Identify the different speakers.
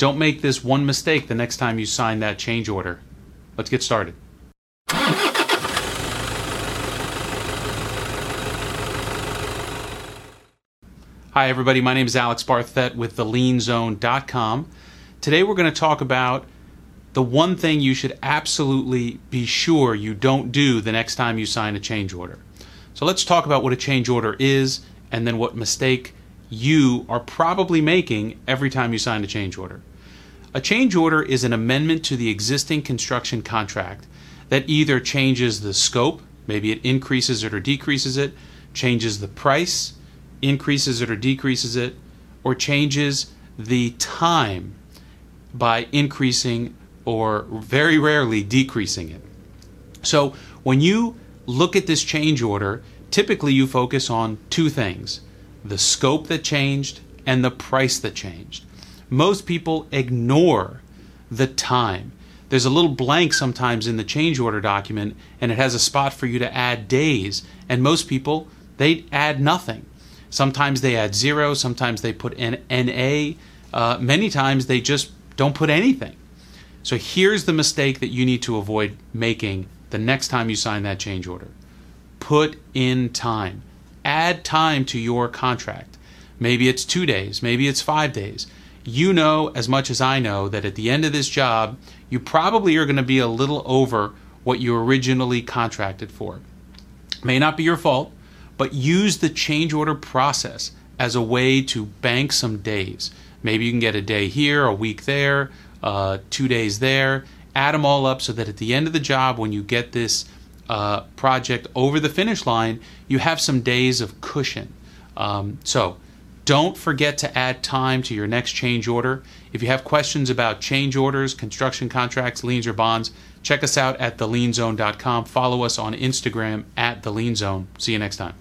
Speaker 1: Don't make this one mistake the next time you sign that change order. Let's get started. Hi, everybody. My name is Alex Barthet with thelienzone.com. Today, we're going to talk about the one thing you should absolutely be sure you don't do the next time you sign a change order. So, let's talk about what a change order is and then what mistake you are probably making every time you sign a change order. A change order is an amendment to the existing construction contract that either changes the scope, maybe it increases it or decreases it, changes the price, increases it or decreases it, or changes the time by increasing or very rarely decreasing it. So when you look at this change order, typically you focus on two things the scope that changed and the price that changed. Most people ignore the time. There's a little blank sometimes in the change order document, and it has a spot for you to add days. And most people, they add nothing. Sometimes they add zero, sometimes they put an NA, uh, many times they just don't put anything. So here's the mistake that you need to avoid making the next time you sign that change order put in time, add time to your contract. Maybe it's two days, maybe it's five days. You know as much as I know that at the end of this job, you probably are going to be a little over what you originally contracted for. May not be your fault but use the change order process as a way to bank some days. Maybe you can get a day here, a week there, uh, two days there. Add them all up so that at the end of the job, when you get this uh, project over the finish line, you have some days of cushion. Um, so don't forget to add time to your next change order. If you have questions about change orders, construction contracts, liens, or bonds, check us out at thelienzone.com. Follow us on Instagram at thelienzone. See you next time.